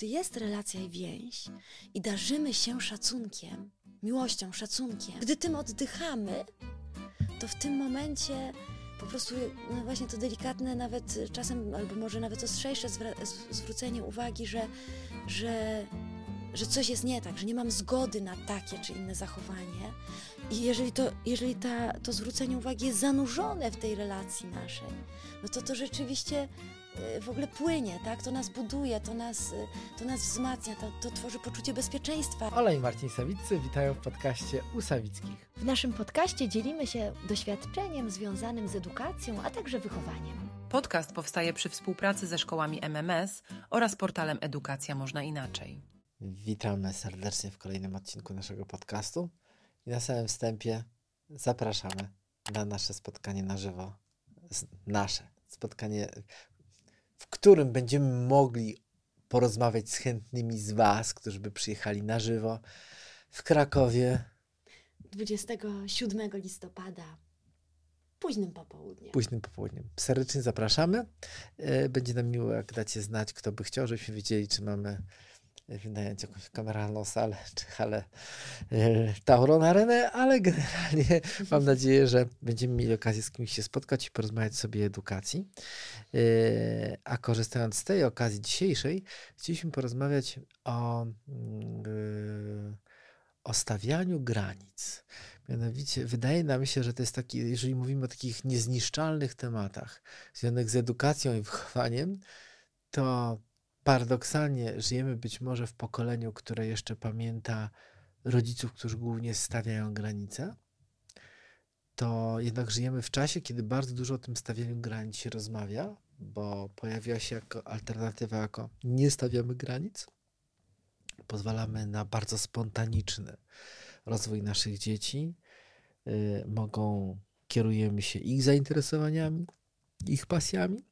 gdy jest relacja i więź i darzymy się szacunkiem, miłością, szacunkiem, gdy tym oddychamy, to w tym momencie po prostu no właśnie to delikatne, nawet czasem, albo może nawet ostrzejsze zwrócenie uwagi, że, że, że coś jest nie tak, że nie mam zgody na takie czy inne zachowanie. I jeżeli, to, jeżeli ta, to zwrócenie uwagi jest zanurzone w tej relacji naszej, no to to rzeczywiście w ogóle płynie, tak? To nas buduje, to nas, y, to nas wzmacnia, to, to tworzy poczucie bezpieczeństwa. Ola i Marcin Sawiccy witają w podcaście u Sawickich. W naszym podcaście dzielimy się doświadczeniem związanym z edukacją, a także wychowaniem. Podcast powstaje przy współpracy ze szkołami MMS oraz portalem Edukacja Można Inaczej. Witamy serdecznie w kolejnym odcinku naszego podcastu i na samym wstępie zapraszamy na nasze spotkanie na żywo nasze spotkanie, w którym będziemy mogli porozmawiać z chętnymi z Was, którzy by przyjechali na żywo w Krakowie. 27 listopada. Późnym popołudniem. Późnym popołudniem. Serdecznie zapraszamy. E, będzie nam miło, jak dacie znać, kto by chciał, żebyśmy wiedzieli, czy mamy wynająć jakąś kameralną salę czy halę e, Tauron Arenę, ale generalnie mam nadzieję, że będziemy mieli okazję z kimś się spotkać i porozmawiać sobie o edukacji. E, a korzystając z tej okazji dzisiejszej, chcieliśmy porozmawiać o, mm, o stawianiu granic. Mianowicie wydaje nam się, że to jest taki, jeżeli mówimy o takich niezniszczalnych tematach związanych z edukacją i wychowaniem, to paradoksalnie żyjemy być może w pokoleniu, które jeszcze pamięta rodziców, którzy głównie stawiają granice, to jednak żyjemy w czasie, kiedy bardzo dużo o tym stawianiu granic się rozmawia, bo pojawiła się jako alternatywa, jako nie stawiamy granic. Pozwalamy na bardzo spontaniczny rozwój naszych dzieci. Yy, mogą, kierujemy się ich zainteresowaniami, ich pasjami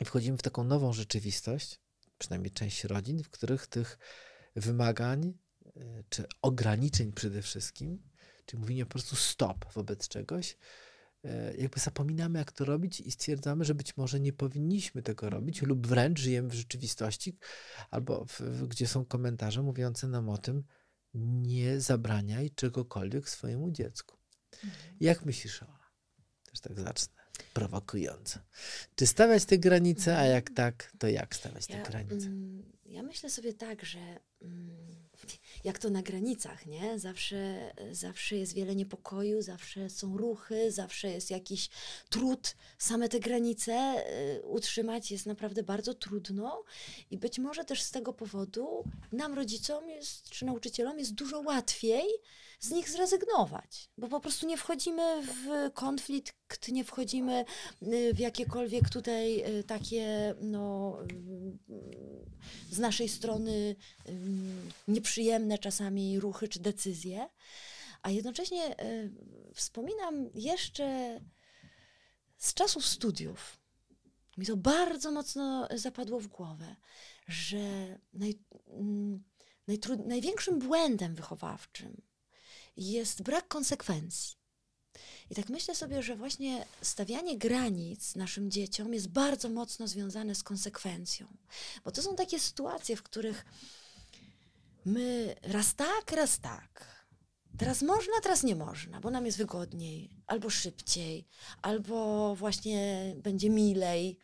i wchodzimy w taką nową rzeczywistość, przynajmniej część rodzin, w których tych wymagań e, czy ograniczeń przede wszystkim, czyli mówienie po prostu stop wobec czegoś, e, jakby zapominamy, jak to robić i stwierdzamy, że być może nie powinniśmy tego robić, lub wręcz żyjemy w rzeczywistości, albo w, gdzie są komentarze mówiące nam o tym, nie zabraniaj czegokolwiek swojemu dziecku. Mhm. Jak myślisz, Ola? Też tak zacznę prowokujące. Czy stawiać te granice, a jak tak, to jak stawiać ja, te granice? Mm, ja myślę sobie tak, że mm, jak to na granicach, nie? Zawsze, zawsze jest wiele niepokoju, zawsze są ruchy, zawsze jest jakiś trud. Same te granice y, utrzymać jest naprawdę bardzo trudno i być może też z tego powodu nam, rodzicom jest, czy nauczycielom jest dużo łatwiej z nich zrezygnować, bo po prostu nie wchodzimy w konflikt, nie wchodzimy y, w jakiekolwiek tutaj y, takie no, z naszej strony nieprzyjemne czasami ruchy czy decyzje, a jednocześnie y, wspominam jeszcze z czasów studiów, mi to bardzo mocno zapadło w głowę, że naj, najtrud, największym błędem wychowawczym jest brak konsekwencji. I tak myślę sobie, że właśnie stawianie granic naszym dzieciom jest bardzo mocno związane z konsekwencją. Bo to są takie sytuacje, w których my raz tak, raz tak. Teraz można, teraz nie można, bo nam jest wygodniej, albo szybciej, albo właśnie będzie milej,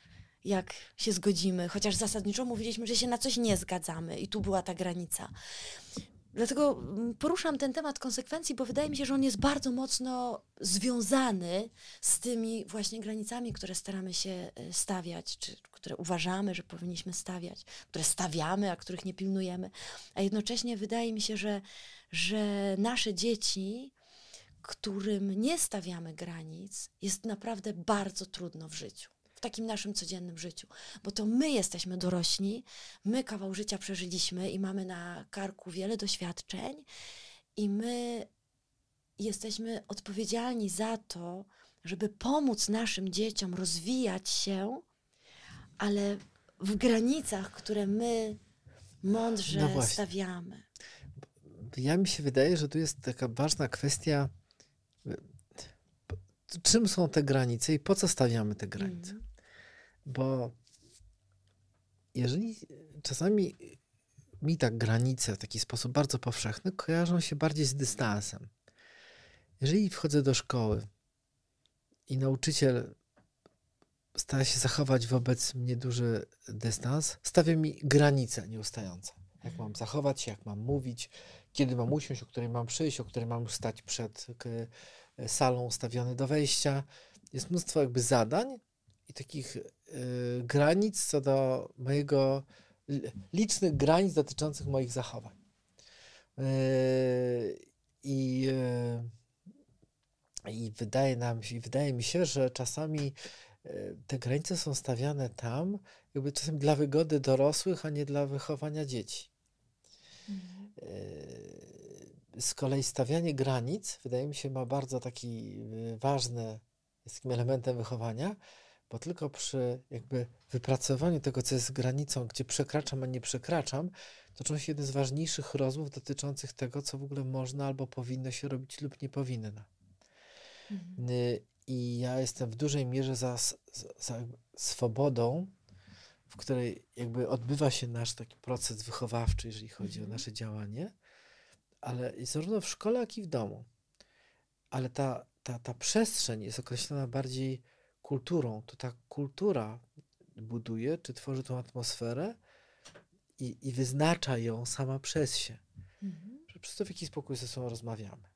jak się zgodzimy, chociaż zasadniczo mówiliśmy, że się na coś nie zgadzamy i tu była ta granica. Dlatego mm, poruszam ten temat konsekwencji, bo wydaje mi się, że on jest bardzo mocno związany z tymi właśnie granicami, które staramy się e, stawiać, czy które uważamy, że powinniśmy stawiać, które stawiamy, a których nie pilnujemy. A jednocześnie wydaje mi się, że, że nasze dzieci, którym nie stawiamy granic, jest naprawdę bardzo trudno w życiu w takim naszym codziennym życiu, bo to my jesteśmy dorośli, my kawał życia przeżyliśmy i mamy na karku wiele doświadczeń, i my jesteśmy odpowiedzialni za to, żeby pomóc naszym dzieciom rozwijać się, ale w granicach, które my mądrze no stawiamy. Ja mi się wydaje, że tu jest taka ważna kwestia czym są te granice i po co stawiamy te granice. Mm. Bo jeżeli czasami mi tak granice w taki sposób bardzo powszechny kojarzą się bardziej z dystansem. Jeżeli wchodzę do szkoły i nauczyciel stara się zachować wobec mnie duży dystans, stawia mi granice nieustające. Jak mam zachować się, jak mam mówić, kiedy mam usiąść, o której mam przyjść, o której mam stać przed salą ustawiony do wejścia. Jest mnóstwo jakby zadań i takich granic co do mojego, licznych granic dotyczących moich zachowań. Y, I, y, I wydaje nam się, wydaje mi się, że czasami te granice są stawiane tam, jakby czasem dla wygody dorosłych, a nie dla wychowania dzieci. Mhm. Z kolei stawianie granic, wydaje mi się, ma bardzo taki ważny, jest takim elementem wychowania, bo tylko przy jakby wypracowaniu tego, co jest granicą, gdzie przekraczam, a nie przekraczam, toczą się jeden z ważniejszych rozmów dotyczących tego, co w ogóle można albo powinno się robić lub nie powinno. Mhm. I ja jestem w dużej mierze za, za swobodą, w której jakby odbywa się nasz taki proces wychowawczy, jeżeli chodzi mhm. o nasze działanie, ale zarówno w szkole, jak i w domu. Ale ta, ta, ta przestrzeń jest określona bardziej kulturą. To ta kultura buduje, czy tworzy tą atmosferę i, i wyznacza ją sama przez się. Mhm. Przez to w jaki spokój ze sobą rozmawiamy.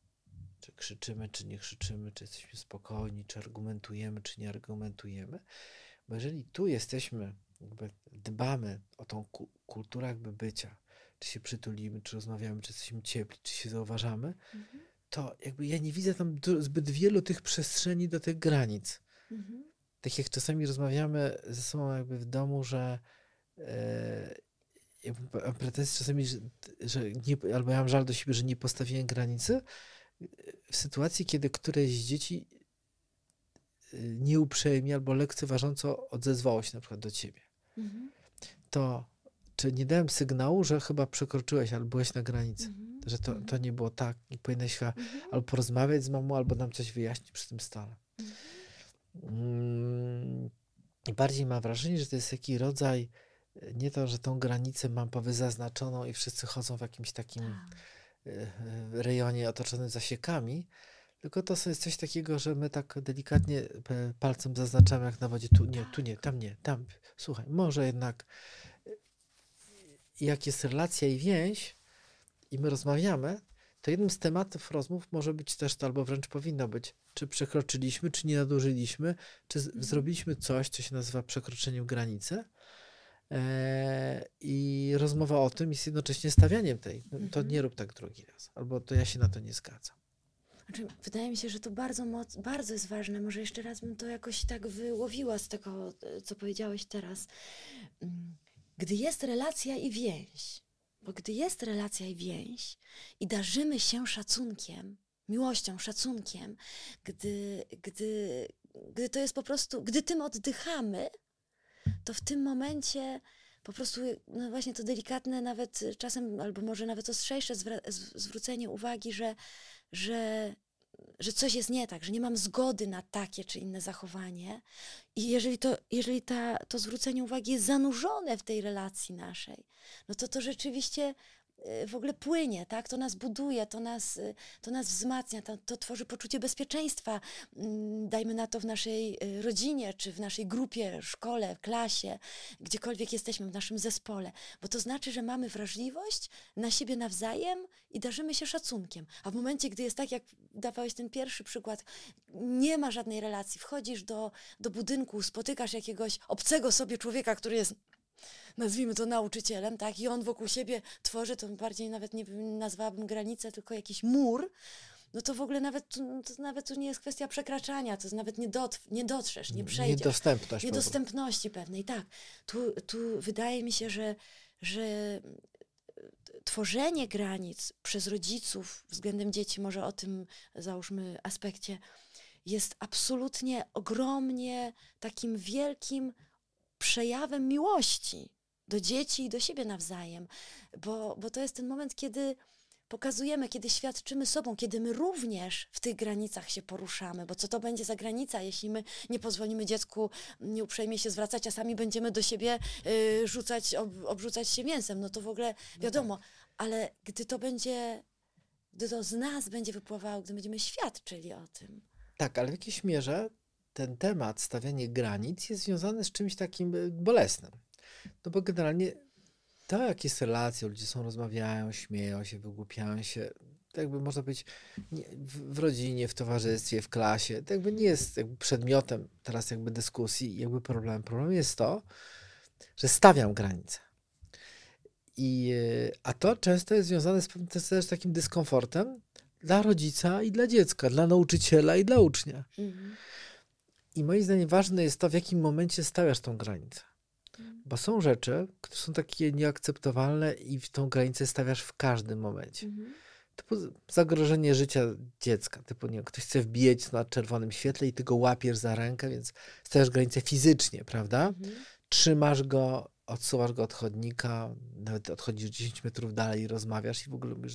Czy krzyczymy, czy nie krzyczymy, czy jesteśmy spokojni, czy argumentujemy, czy nie argumentujemy. Bo jeżeli tu jesteśmy, jakby dbamy o tą ku kulturę jakby bycia, czy się przytulimy, czy rozmawiamy, czy jesteśmy ciepli, czy się zauważamy, mhm. to jakby ja nie widzę tam zbyt wielu tych przestrzeni do tych granic. Mhm. Tak jak czasami rozmawiamy ze sobą jakby w domu, że e, mam pretensje czasami, że, że nie, albo ja mam żal do siebie, że nie postawiłem granicy, w sytuacji, kiedy któreś z dzieci e, nieuprzejmie albo lekceważąco odezwało się na przykład do ciebie, mhm. to czy nie dałem sygnału, że chyba przekroczyłeś albo byłeś na granicy, mhm. że to, to nie było tak i powinnaś chyba mhm. albo porozmawiać z mamą, albo nam coś wyjaśnić przy tym stole. Mm, bardziej mam wrażenie, że to jest taki rodzaj, e, nie to, że tą granicę mam powyzaznaczoną i wszyscy chodzą w jakimś takim tak. e, e, rejonie otoczonym zasiekami, tylko to jest coś takiego, że my tak delikatnie palcem zaznaczamy jak na wodzie, tu nie, tu nie, tam nie, tam. Słuchaj, może jednak jak jest relacja i więź i my rozmawiamy, to jednym z tematów rozmów może być też to, albo wręcz powinno być, czy przekroczyliśmy, czy nie nadużyliśmy, czy mhm. zrobiliśmy coś, co się nazywa przekroczeniem granicy. E, I rozmowa o tym jest jednocześnie stawianiem tej. No, to mhm. nie rób tak drugi raz, albo to ja się na to nie zgadzam. Znaczy, wydaje mi się, że to bardzo, moc, bardzo jest ważne. Może jeszcze raz bym to jakoś tak wyłowiła z tego, co powiedziałeś teraz. Mm, gdy jest relacja i więź, bo gdy jest relacja i więź i darzymy się szacunkiem, miłością, szacunkiem, gdy, gdy, gdy to jest po prostu, gdy tym oddychamy, to w tym momencie po prostu, no właśnie to delikatne, nawet czasem, albo może nawet ostrzejsze zwrócenie uwagi, że, że że coś jest nie tak, że nie mam zgody na takie czy inne zachowanie. I jeżeli, to, jeżeli ta, to zwrócenie uwagi jest zanurzone w tej relacji naszej, no to to rzeczywiście w ogóle płynie, tak? To nas buduje, to nas, y, to nas wzmacnia, to, to tworzy poczucie bezpieczeństwa. Mm, dajmy na to w naszej y, rodzinie, czy w naszej grupie, szkole, klasie, gdziekolwiek jesteśmy, w naszym zespole, bo to znaczy, że mamy wrażliwość na siebie nawzajem i darzymy się szacunkiem. A w momencie, gdy jest tak, jak dawałeś ten pierwszy przykład, nie ma żadnej relacji, wchodzisz do, do budynku, spotykasz jakiegoś obcego sobie człowieka, który jest nazwijmy to nauczycielem, tak, i on wokół siebie tworzy, to bardziej nawet nie nazwałabym granicę, tylko jakiś mur, no to w ogóle nawet, to nawet tu nie jest kwestia przekraczania, to nawet nie, dot, nie dotrzesz, nie przejdziesz. Niedostępność. Niedostępności pewnej, tak. Tu, tu wydaje mi się, że, że tworzenie granic przez rodziców względem dzieci, może o tym załóżmy aspekcie, jest absolutnie ogromnie takim wielkim przejawem miłości do dzieci i do siebie nawzajem, bo, bo to jest ten moment, kiedy pokazujemy, kiedy świadczymy sobą, kiedy my również w tych granicach się poruszamy, bo co to będzie za granica, jeśli my nie pozwolimy dziecku nieuprzejmie się zwracać, a sami będziemy do siebie y, rzucać, ob, obrzucać się mięsem, no to w ogóle wiadomo, ale gdy to będzie, gdy to z nas będzie wypływało, gdy będziemy świadczyli o tym. Tak, ale w jakiejś mierze ten temat, stawianie granic jest związany z czymś takim y, bolesnym. No bo generalnie to, jak jest relacja, ludzie są, rozmawiają, śmieją się, wygłupiają się, to jakby można nie, w, rodzinie, w towarzystwie, w klasie, to jakby nie jest jakby przedmiotem teraz jakby dyskusji, jakby problemem. Problemem jest to, że stawiam granice. I, y, a to często jest związane z pewnym też takim dyskomfortem dla rodzica i dla dziecka, dla nauczyciela i dla ucznia. Mhm. I moim zdaniem ważne jest to, w jakim momencie stawiasz tą granicę. Mhm. Bo są rzeczy, które są takie nieakceptowalne i w tą granicę stawiasz w każdym momencie. Mhm. Typu zagrożenie życia dziecka. Typu nie, ktoś chce wbijać na czerwonym świetle i ty go łapiesz za rękę, więc stawiasz granicę fizycznie, prawda? Mhm. Trzymasz go, odsuwasz go od chodnika, nawet odchodzisz 10 metrów dalej i rozmawiasz i w ogóle mówisz,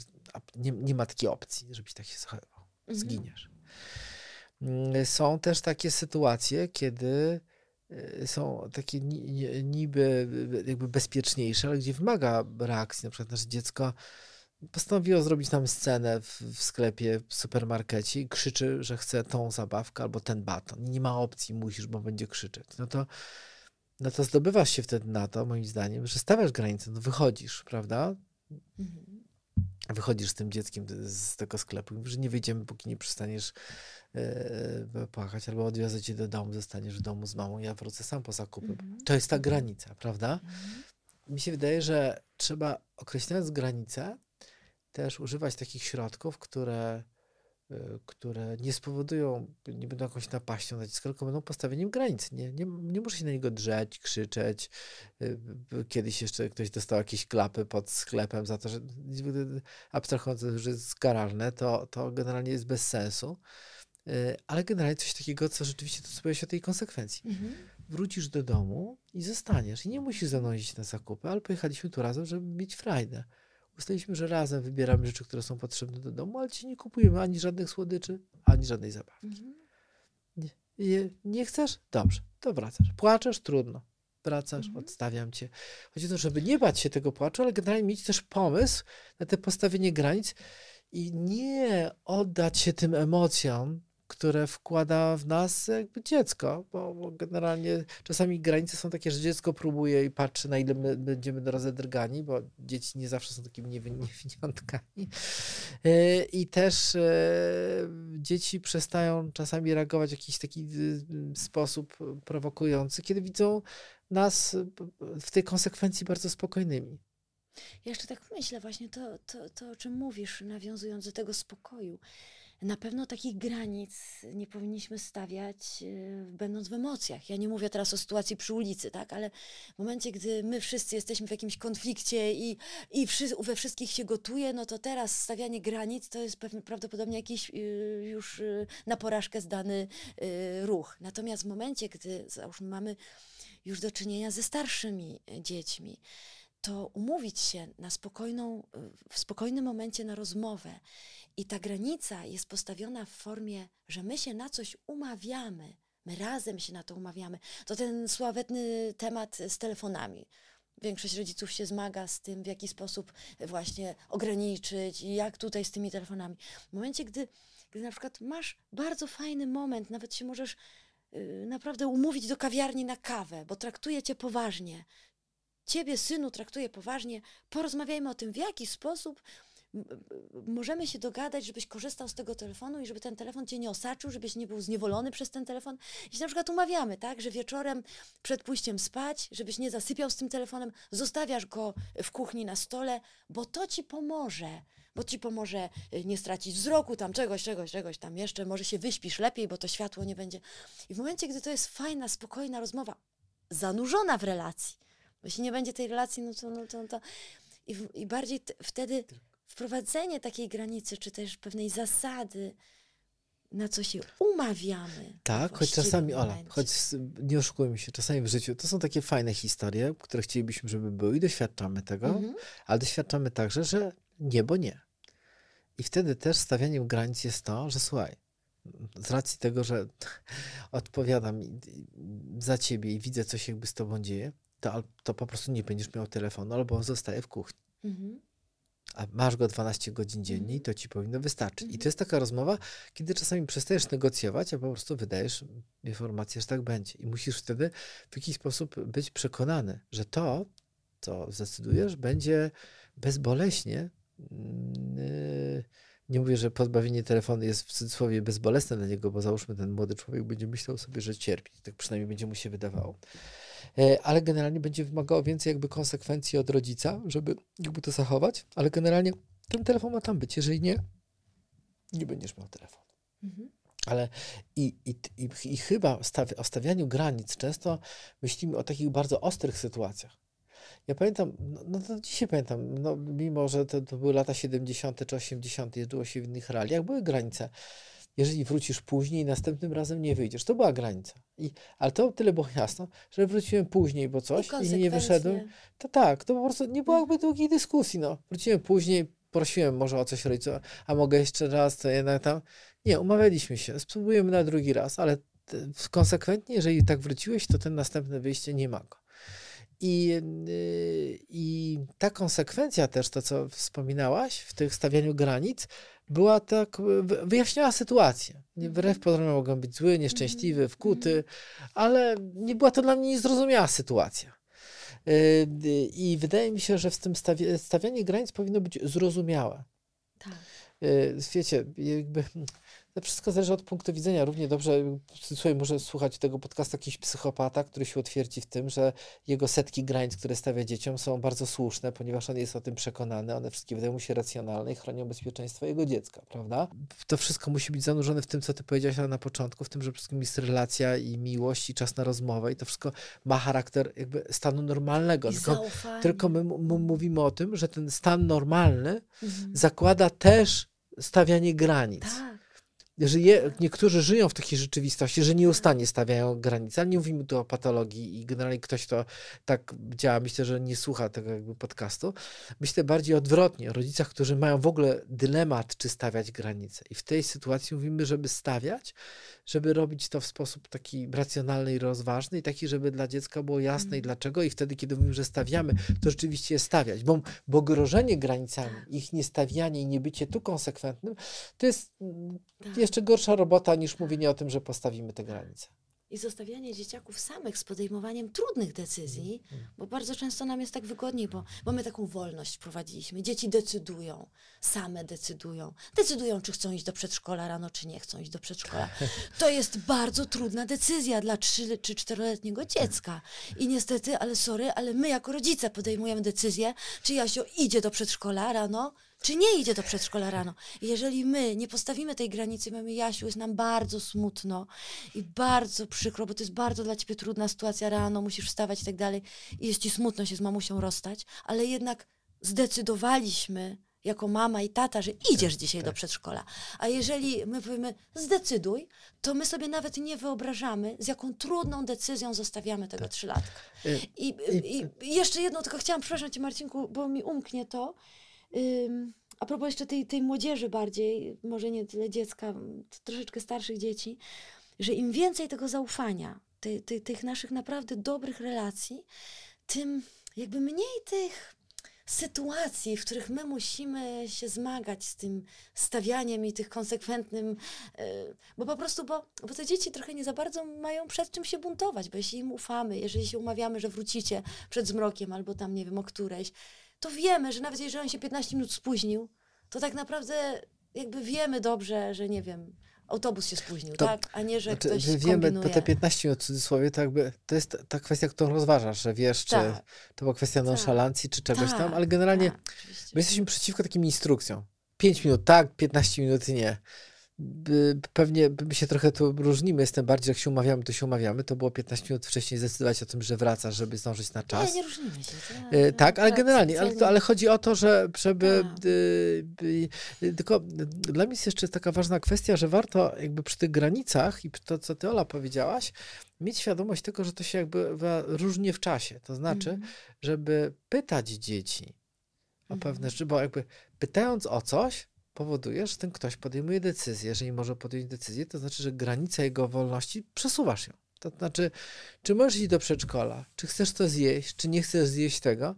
nie, nie ma takiej opcji, żebyś tak się zachowywał. Mhm. Zginiesz. Są też takie sytuacje, kiedy y, są takie niby jakby bezpieczniejsze, ale gdzie wymaga reakcji. Na przykład nasze dziecko postanowiło zrobić nam scenę w, w, sklepie, w supermarkecie i krzyczy, że chce tą zabawkę albo ten baton. Nie ma opcji, musisz, bo będzie krzyczeć. No to, no to zdobywasz się wtedy na to, moim zdaniem, że stawiasz granicę, no wychodzisz, prawda? Mhm wychodzisz z tym dzieckiem z tego sklepu i że nie wyjdziemy, póki nie przestaniesz e, płakać, albo odwiozę cię do domu, zostaniesz w domu z mamą, ja wrócę sam po zakupy. Mm -hmm. To jest ta mhm. granica, prawda? Mm -hmm. Mi się wydaje, że trzeba określając granice też używać takich środków, które które nie spowodują, nie będą jakąś napaścią na dziecko, tylko będą postawieniem granic. Nie, nie, nie muszę się na niego drzeć, krzyczeć. Y, kiedyś jeszcze ktoś dostał jakieś klapy pod sklepem za to, że abstrahując, że jest karalne, to, to generalnie jest bez sensu. Y, ale generalnie coś takiego, co rzeczywiście decyduje się o tej konsekwencji. Mhm. Wrócisz do domu i zostaniesz. I nie musisz zanosić na zakupy, ale pojechaliśmy tu razem, żeby mieć frajdę ustaliliśmy, że razem wybieramy rzeczy, które są potrzebne do domu, ale ci nie kupujemy ani żadnych słodyczy, ani żadnej zabawki. Mhm. Nie, nie, nie, chcesz? Dobrze, to wracasz. Płaczesz? Trudno. Wracasz, mhm. odstawiam cię. Chodzi o to, żeby nie bać się tego płaczu, ale generalnie mieć też pomysł na te postawienie granic i nie oddać się tym emocjom, które wkłada w nas jakby dziecko, bo, bo, generalnie czasami granice są takie, że dziecko próbuje i patrzy, na ile my będziemy rozedrgani, bo dzieci nie zawsze są takimi niewiniątkami. E, I też e, dzieci przestają czasami reagować w jakiś taki sposób prowokujący, kiedy widzą nas w tej konsekwencji bardzo spokojnymi. Ja jeszcze tak myślę właśnie to, to, to o czym mówisz, nawiązując do tego spokoju na pewno takich granic nie powinniśmy stawiać, e, będąc w emocjach. Ja nie mówię teraz o sytuacji przy ulicy, tak, ale w momencie, gdy my wszyscy jesteśmy w jakimś konflikcie i, i wszy, we wszystkich się gotuje, no to teraz stawianie granic to jest pewnie, prawdopodobnie jakiś y, już y, na porażkę zdany y, ruch. Natomiast w momencie, gdy załóżmy, mamy już do czynienia ze starszymi dziećmi, to umówić się na spokojną, w spokojnym momencie na rozmowę i ta granica jest postawiona w formie, że my się na coś umawiamy, my razem się na to umawiamy. To ten sławetny temat z telefonami. Większość rodziców się zmaga z tym, w jaki sposób właśnie ograniczyć i jak tutaj z tymi telefonami. W momencie, gdy, gdy na przykład masz bardzo fajny moment, nawet się możesz yy, naprawdę umówić do kawiarni na kawę, bo traktuje cię poważnie. Ciebie, synu, traktuje poważnie. Porozmawiajmy o tym, w jaki sposób możemy się dogadać, żebyś korzystał z tego telefonu i żeby ten telefon cię nie osaczył, żebyś nie był zniewolony przez ten telefon. I się na przykład umawiamy, tak, że wieczorem przed pójściem spać, żebyś nie zasypiał z tym telefonem, zostawiasz go w kuchni na stole, bo to ci pomoże bo ci pomoże y, nie stracić wzroku, tam czegoś, czegoś, czegoś tam jeszcze, może się wyśpisz lepiej, bo to światło nie będzie. I w momencie, gdy to jest fajna, spokojna rozmowa, zanurzona w relacji, jeśli nie będzie tej relacji, no to, no to, no to i, i bardziej wtedy wprowadzenie takiej granicy, czy też pewnej zasady, na co się umawiamy. Tak, choć czasami, Ola, choć nie oszukujmy się, czasami w życiu to są takie fajne historie, które chcielibyśmy, żeby były i doświadczamy tego, mhm. ale doświadczamy także, że nie, bo nie. I wtedy też stawianiem granic jest to, że słuchaj, z racji tego, że odpowiadam za ciebie i widzę, co się jakby z tobą dzieje, to, to po prostu nie będziesz miał telefonu albo zostaje w kuchni. Mhm. A masz go 12 godzin dziennie mhm. i to ci powinno wystarczyć. Mhm. I to jest taka rozmowa, kiedy czasami przestajesz negocjować, a po prostu wydajesz informację, że tak będzie. I musisz wtedy w jakiś sposób być przekonany, że to, co zdecydujesz, będzie bezboleśnie. Yy, nie mówię, że pozbawienie telefonu jest w cudzysłowie bezbolesne dla niego, bo załóżmy, ten młody człowiek będzie myślał sobie, że cierpi. Tak przynajmniej będzie mu się wydawało. E, ale generalnie będzie wymagało więcej jakby konsekwencji od rodzica, żeby jakby to zachować, ale generalnie ten telefon ma tam być. Jeżeli nie, nie będziesz miał telefonu. Mhm. Ale i, i, i, i chyba stawi, o stawianiu granic często myślimy o takich bardzo ostrych sytuacjach. Ja pamiętam, no, no to dzisiaj pamiętam, no, mimo że to, to były lata 70. czy 80., jeździło się w innych realiach, były granice. Jeżeli wrócisz później, następnym razem nie wyjdziesz. To była granica. I, ale to tyle było jasno, że wróciłem później, bo coś i, i nie wyszedłem. To tak, to po prostu nie było jakby długiej dyskusji. No. Wróciłem później, prosiłem może o coś rodziców, a mogę jeszcze raz, to jednak tam. Nie, umawialiśmy się, spróbujemy na drugi raz, ale konsekwentnie, jeżeli tak wróciłeś, to ten następne wyjście nie ma go. I, y, I ta konsekwencja też, to co wspominałaś w tych stawianiu granic, była tak, wyjaśniała sytuację. Wbrew pozorom mogłem być zły, nieszczęśliwy, mhm. wkuty, ale nie była to dla mnie niezrozumiała sytuacja. Y, I wydaje mi się, że w tym stawianie granic powinno być zrozumiałe. Tak. Wiecie, jakby to wszystko zależy od punktu widzenia. Równie dobrze, słuchaj, może słuchać tego podcastu jakiś psychopata, który się utwierdzi w tym, że jego setki granic, które stawia dzieciom, są bardzo słuszne, ponieważ on jest o tym przekonany. One wszystkie wydają mu się racjonalne i chronią bezpieczeństwo jego dziecka, prawda? To wszystko musi być zanurzone w tym, co ty powiedziałaś na początku, w tym, że wszystkim jest relacja i miłość i czas na rozmowę i to wszystko ma charakter jakby stanu normalnego. Tylko, tylko my mówimy o tym, że ten stan normalny mhm. zakłada też stawianie granic. Tak że je, niektórzy żyją w takiej rzeczywistości, że nieustannie stawiają granice, ale nie mówimy tu o patologii i generalnie ktoś, kto tak działa, myślę, że nie słucha tego jakby podcastu. Myślę bardziej odwrotnie, o rodzicach, którzy mają w ogóle dylemat, czy stawiać granice. I w tej sytuacji mówimy, żeby stawiać, żeby robić to w sposób taki racjonalny i rozważny i taki, żeby dla dziecka było jasne mm. i dlaczego. I wtedy, kiedy mówimy, że stawiamy, to rzeczywiście je stawiać, bo, bo grożenie granicami, ich niestawianie i niebycie tu konsekwentnym, to jest tak. Jeszcze gorsza robota niż mówienie o tym, że postawimy te granice i zostawianie dzieciaków samych z podejmowaniem trudnych decyzji, mm, mm. bo bardzo często nam jest tak wygodniej, bo, bo my taką wolność wprowadziliśmy. Dzieci decydują, same decydują. Decydują, czy chcą iść do przedszkola rano, czy nie chcą iść do przedszkola. To jest bardzo trudna decyzja dla 3 czy 4-letniego dziecka. I niestety, ale sorry, ale my jako rodzice podejmujemy decyzję, czy Jasio idzie do przedszkola rano, czy nie idzie do przedszkola rano. Jeżeli my nie postawimy tej granicy, mamy Jasiu, jest nam bardzo smutno i bardzo przykro, bo to jest bardzo dla ciebie trudna sytuacja rano, musisz wstawać i tak dalej. I jest ci smutno się z mamusią rozstać, ale jednak zdecydowaliśmy jako mama i tata, że idziesz tak, dzisiaj tak. do przedszkola. A jeżeli my powiemy zdecyduj, to my sobie nawet nie wyobrażamy, z jaką trudną decyzją zostawiamy tego tak. trzylatka. Y, I, i, I, jeszcze jedno, tylko chciałam, przepraszam cię Marcinku, bo mi umknie to, a propos jeszcze tej, tej młodzieży bardziej, może nie tyle dziecka, troszeczkę starszych dzieci, że im więcej tego zaufania, tej, tej, tych naszych naprawdę dobrych relacji, tym jakby mniej tych sytuacji, w których my musimy się zmagać z tym stawianiem i tych konsekwentnym, e, bo po prostu, bo, bo te dzieci trochę nie za bardzo mają przed czym się buntować, bo jeśli im ufamy, jeżeli się umawiamy, że wrócicie przed zmrokiem albo tam, nie wiem, o którejś, to wiemy, że nawet jeżeli on się 15 minut spóźnił, to tak naprawdę jakby wiemy dobrze, że nie wiem, autobus się spóźnił, to, tak? A nie, że znaczy, ktoś wiemy, kombinuje. te 15 minut w cudzysłowie, to jakby, to jest ta kwestia, którą rozważasz, że wiesz, czy tak. to była kwestia tak. nonszalancji, czy czegoś tak. tam, ale generalnie tak, my jesteśmy przeciwko takim instrukcjom. 5 minut tak, 15 minut nie pewnie my się trochę tu różnimy. Jestem bardziej, jak się umawiamy, to się umawiamy. To było 15 minut wcześniej zdecydować o tym, że wracasz, żeby zdążyć na czas. Nie, nie różnimy się. E, tak, ale generalnie, ale, ale, chodzi o to, że żeby. Y, y, tylko dla mnie jest jeszcze taka ważna kwestia, że warto jakby przy tych granicach i to, co ty Ola powiedziałaś, mieć świadomość tego, że to się jakby różnie w czasie. To znaczy, mm. żeby pytać dzieci o mm. pewne rzeczy, bo jakby pytając o coś, powoduje, że ten ktoś podejmuje decyzję. Jeżeli może podjąć decyzję, to znaczy, że granica jego wolności przesuwasz ją. To znaczy, czy możesz iść do przedszkola, czy chcesz to zjeść, czy nie chcesz zjeść tego.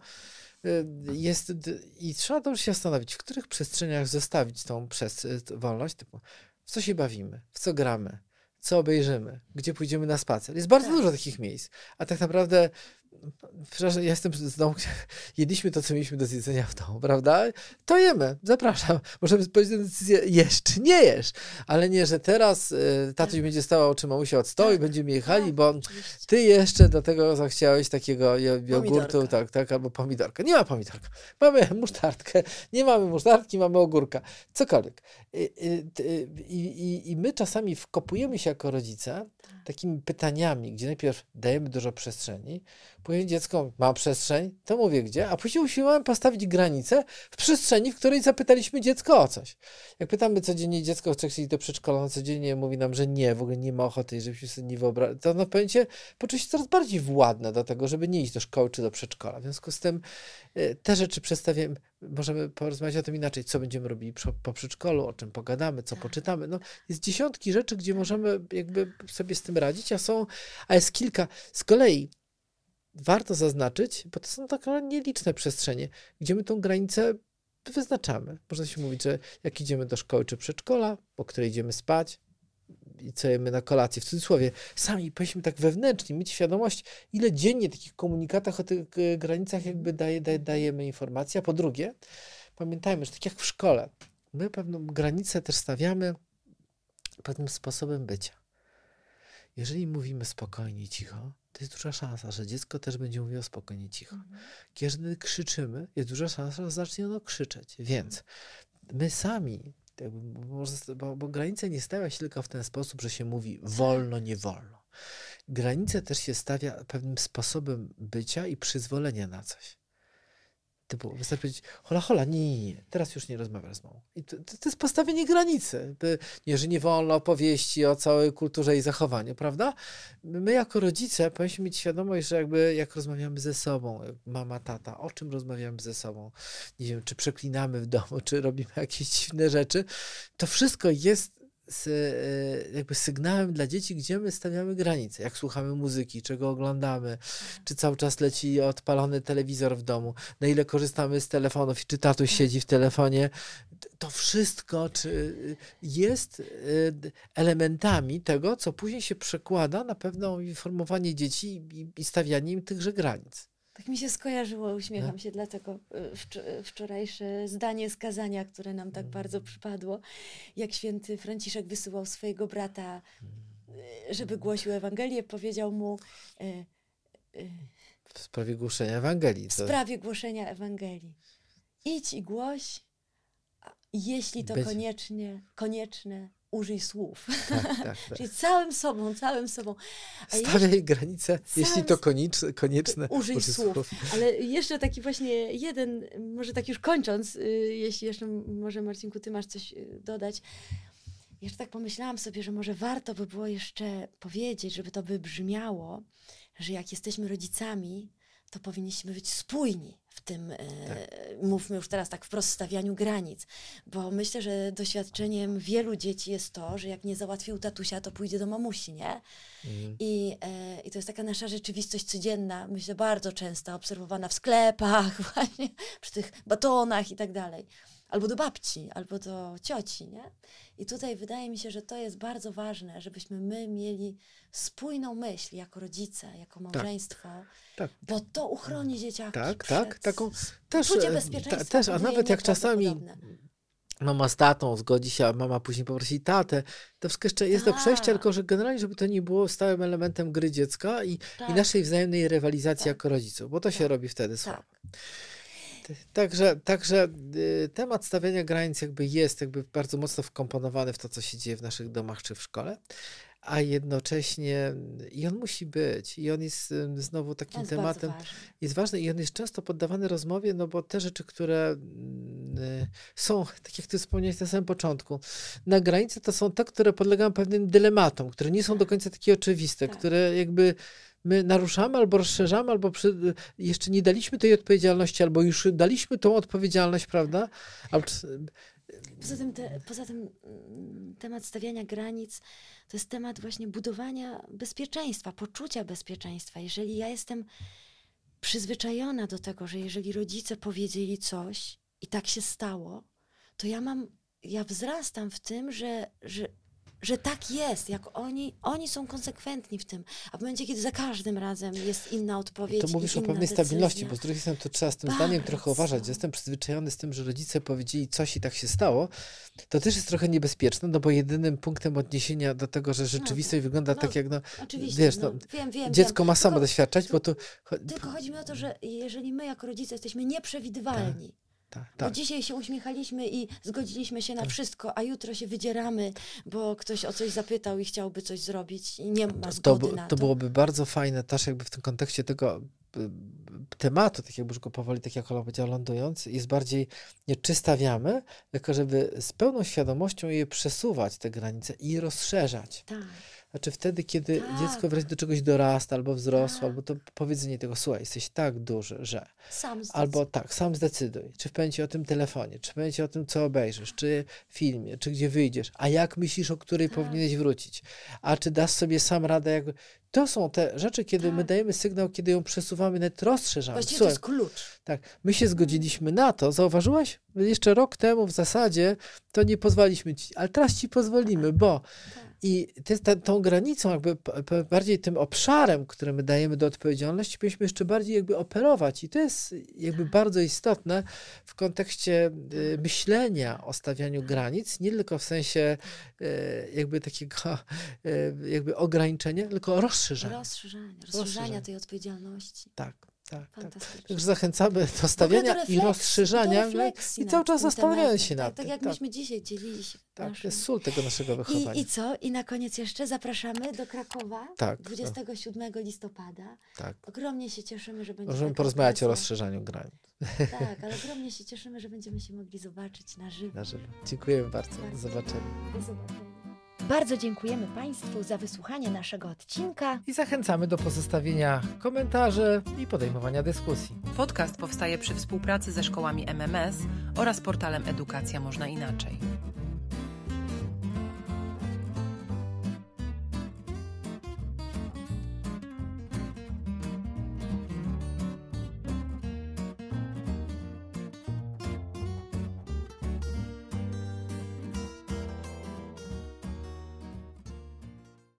Y, jest, I trzeba dobrze się zastanowić, w których przestrzeniach zostawić tą przez, wolność, typu w co się bawimy, w co gramy, co obejrzymy, gdzie pójdziemy na spacer. Jest bardzo tak. dużo takich miejsc, a tak naprawdę Przepraszam, ja jestem z domu, jedliśmy to, co mieliśmy do zjedzenia w domu, prawda? To jemy, zapraszam. Możemy podjąć decyzję, jesz czy nie jesz, ale nie, że teraz y, tatuś tak. będzie stała oczy mamusia od stołu i tak. będziemy jechali, tak, bo ty jeszcze do tego zachciałeś takiego jogurtu, tak, tak, albo pomidorka. Nie ma pomidorka. Mamy musztardkę, nie mamy musztardki, mamy ogórka, cokolwiek. I, i, i, i my czasami wkopujemy się jako rodzice takimi pytaniami, gdzie najpierw dajemy dużo przestrzeni, później dziecko ma przestrzeń, to mówię gdzie, a później usiłowałem postawić granicę w przestrzeni, w której zapytaliśmy dziecko o coś. Jak pytamy codziennie dziecko, czy chce do przedszkola, no codziennie mówi nam, że nie, w ogóle nie ma ochoty, żebyśmy sobie nie wyobrażali, to no pojęcie poczuje się coraz bardziej władne do tego, żeby nie iść do szkoły czy do przedszkola. W związku z tym y, te rzeczy przedstawiam, możemy porozmawiać o tym inaczej, co będziemy robili po przedszkolu, o czym pogadamy, co poczytamy. No, jest dziesiątki rzeczy, gdzie możemy jakby sobie z tym radzić, a są, a jest kilka. Z kolei warto zaznaczyć, bo to są takie nieliczne przestrzenie, gdzie my tą granicę wyznaczamy. Można się mówić, że jak idziemy do szkoły czy przedszkola, po której idziemy spać i co jemy na kolację, w cudzysłowie, sami powinniśmy tak wewnętrznie mieć świadomość, ile dziennie takich komunikatach o tych e, granicach jakby daje, daje, dajemy informacje. A po drugie, pamiętajmy, że tak jak w szkole, my pewną granicę też stawiamy pewnym sposobem bycia. Jeżeli mówimy spokojnie, cicho, to jest duża szansa, że dziecko też będzie mówiło spokojnie, cicho. Mhm. Kiedy krzyczymy, jest duża szansa, że zacznie ono krzyczeć. Więc my sami, bo, bo, bo granica nie stawia się tylko w ten sposób, że się mówi wolno, nie wolno. Granicę też się stawia pewnym sposobem bycia i przyzwolenia na coś. Typu, wystarczy powiedzieć, hola, hola, nie, nie, nie, teraz już nie rozmawiasz z mną. I to, to, to jest postawienie granicy. Nie, że nie wolno opowieści o całej kulturze i zachowaniu, prawda? My jako rodzice powinniśmy mieć świadomość, że jakby jak rozmawiamy ze sobą, mama, tata, o czym rozmawiamy ze sobą, nie wiem, czy przeklinamy w domu, czy robimy jakieś dziwne rzeczy, to wszystko jest z, e, jakby sygnałem dla dzieci, gdzie my stawiamy granice. Jak słuchamy muzyki, czego oglądamy, czy cały czas leci odpalony telewizor w domu, na ile korzystamy z telefonów i czy tatuś siedzi w telefonie. To wszystko czy jest e, elementami tego, co później się przekłada na pewne informowanie dzieci i, i stawianie im tychże granic. Tak mi się skojarzyło, uśmiecham no. się, dlatego y, wczorajsze zdanie skazania, które nam tak bardzo mm. przypadło, jak święty Franciszek wysyłał swojego brata, y, żeby głosił Ewangelię, powiedział mu w sprawie głoszenia Ewangelii. W sprawie głoszenia Ewangelii. Idź i głoś, jeśli to koniecznie, konieczne, użyj słów. Tak, tak, tak. Czyli całym sobą, całym sobą. A Stawiaj jeśli, granice, jeśli to konieczne. konieczne użyj, użyj słów. słów. Ale jeszcze taki właśnie jeden, może tak już kończąc, y, jeśli jeszcze może Marcinku, ty masz coś y, dodać. Jeszcze tak pomyślałam sobie, że może warto by było jeszcze powiedzieć, żeby to by brzmiało, że jak jesteśmy rodzicami, to powinniśmy być spójni w tym, e, tak. mówmy już teraz tak wprost, stawianiu granic. Bo myślę, że doświadczeniem wielu dzieci jest to, że jak nie załatwił tatusia, to pójdzie do mamusi, nie? Mhm. I, e, I to jest taka nasza rzeczywistość codzienna, myślę, bardzo często obserwowana w sklepach, właśnie przy tych batonach i tak dalej albo do babci, albo do cioci, nie? I tutaj wydaje mi się, że to jest bardzo ważne, żebyśmy my mieli spójną myśl jako rodzice, jako tak. małżeństwo, tak, tak. bo to uchroni dzieciaki Tak, tak, taką też, e, ta, też, a nawet jak czasami mama z tatą zgodzi się, a mama później poprosi tatę. To wszystko jeszcze jest do przejścia, tak. tylko że generalnie, żeby to nie było stałym elementem gry dziecka i, tak. i naszej wzajemnej rywalizacji tak. jako rodziców, bo to się tak. robi wtedy słabo. Także, także y, temat stawiania granic jakby jest jakby bardzo mocno wkomponowany w to, co się dzieje w naszych domach czy w szkole, a jednocześnie i on musi być i on jest znowu takim jest tematem, jest ważny i on jest często poddawany rozmowie, no bo te rzeczy, które y, są, tak jak ty wspomniałeś na samym początku, na granicy to są te, które podlegają pewnym dylematom, które nie są do końca takie oczywiste, tak. które jakby my naruszamy albo rozszerzamy, albo przy, jeszcze nie daliśmy tej odpowiedzialności, albo już daliśmy tą odpowiedzialność, prawda? Albo, Poza tym, te, poza tym mm, temat stawiania granic to jest temat właśnie budowania bezpieczeństwa, poczucia bezpieczeństwa. Jeżeli ja jestem przyzwyczajona do tego, że jeżeli rodzice powiedzieli coś i tak się stało, to ja mam, ja wzrastam w tym, że, że, że tak jest, jak oni, oni są konsekwentni w tym. A w momencie, kiedy za każdym razem jest inna odpowiedź. To mówisz i o pewnej decyzja, stabilności, bo z drugiej strony to trzeba z tym zdaniem trochę Bardzo. uważać. Jestem przyzwyczajony z tym, że rodzice powiedzieli coś i tak się stało. To też jest trochę niebezpieczne, no bo jedynym punktem odniesienia do tego, że rzeczywistość wygląda no, tak jak, no, Oczywiście, wiesz, no, no, wiem, wiem. dziecko wiem. ma samo Tylko- doświadczać, bo to... cho- Tylko chodzi mi o to, że jeżeli my jako rodzice jesteśmy nieprzewidywalni, Tak, bo tak. dzisiaj się uśmiechaliśmy i zgodziliśmy się na wszystko, a jutro się wydzieramy, bo ktoś o coś zapytał i chciałby coś zrobić i nie ma To, zgody bu- na to to. byłoby bardzo fajne też jakby w tym kontekście tego y, y, tematu, tak jakby już go powoli, tak jak Ola powiedziała, lądując, jest bardziej nie czy stawiamy, tylko żeby z pełną świadomością je przesuwać, te granice i rozszerzać. Tak. Znaczy wtedy, kiedy Tak. dziecko wreszcie do czegoś dorasta, albo wzrosło, Tak. albo to powiedzenie tego, słuchaj, jesteś tak duży, że... Sam zdecyduj. Albo tak, sam zdecyduj, czy pamięci o tym telefonie, czy pamięci o tym, co obejrzysz, czy filmie, czy gdzie wyjdziesz, a jak myślisz, o której Tak. powinieneś wrócić, a czy dasz sobie sam radę, jak... To są te rzeczy, kiedy my Tak. dajemy sygnał, kiedy ją przesuwamy, nawet rozszerzamy. Właściwie to Słuchaj, jest klucz. tak, my się zgodziliśmy na to, zauważyłaś? Jeszcze rok temu w zasadzie to nie pozwaliśmy ci, ale teraz ci pozwolimy, bo Tak. I ty, ta, tą granicą, jakby bardziej tym obszarem, który my dajemy do odpowiedzialności, powinniśmy jeszcze bardziej jakby operować. I to jest jakby bardzo istotne w kontekście y, myślenia o stawianiu granic, nie tylko w sensie y, jakby takiego y, jakby ograniczenia, tylko rozszerzenia. Rozszerzania, rozszerzania Rozszerzenia. tej odpowiedzialności. Tak, tak, tak. Fantastycznie. Także zachęcamy do stawiania do i rozszerzania do i cały czas tematem. się nad tak, tym. Tak jak tak, myśmy dzisiaj dzielili się tak, to naszym... jest sól tego naszego wychowania. I, I co? I na koniec jeszcze zapraszamy do Krakowa Tak, 27 listopada. tak. Ogromnie się cieszymy, że będzie Możemy porozmawiać o rozszerzaniu granic Tak, ale ogromnie się cieszymy, że będziemy się mogli zobaczyć na żywo. na żywo. Dziękujemy bardzo. Do Bardzo. zobaczenia. Do zobaczenia. Bardzo dziękujemy Państwu za wysłuchanie naszego odcinka. I zachęcamy do pozostawienia komentarzy i podejmowania dyskusji. Podcast powstaje przy współpracy ze szkołami MMS oraz portalem Edukacja Można Inaczej.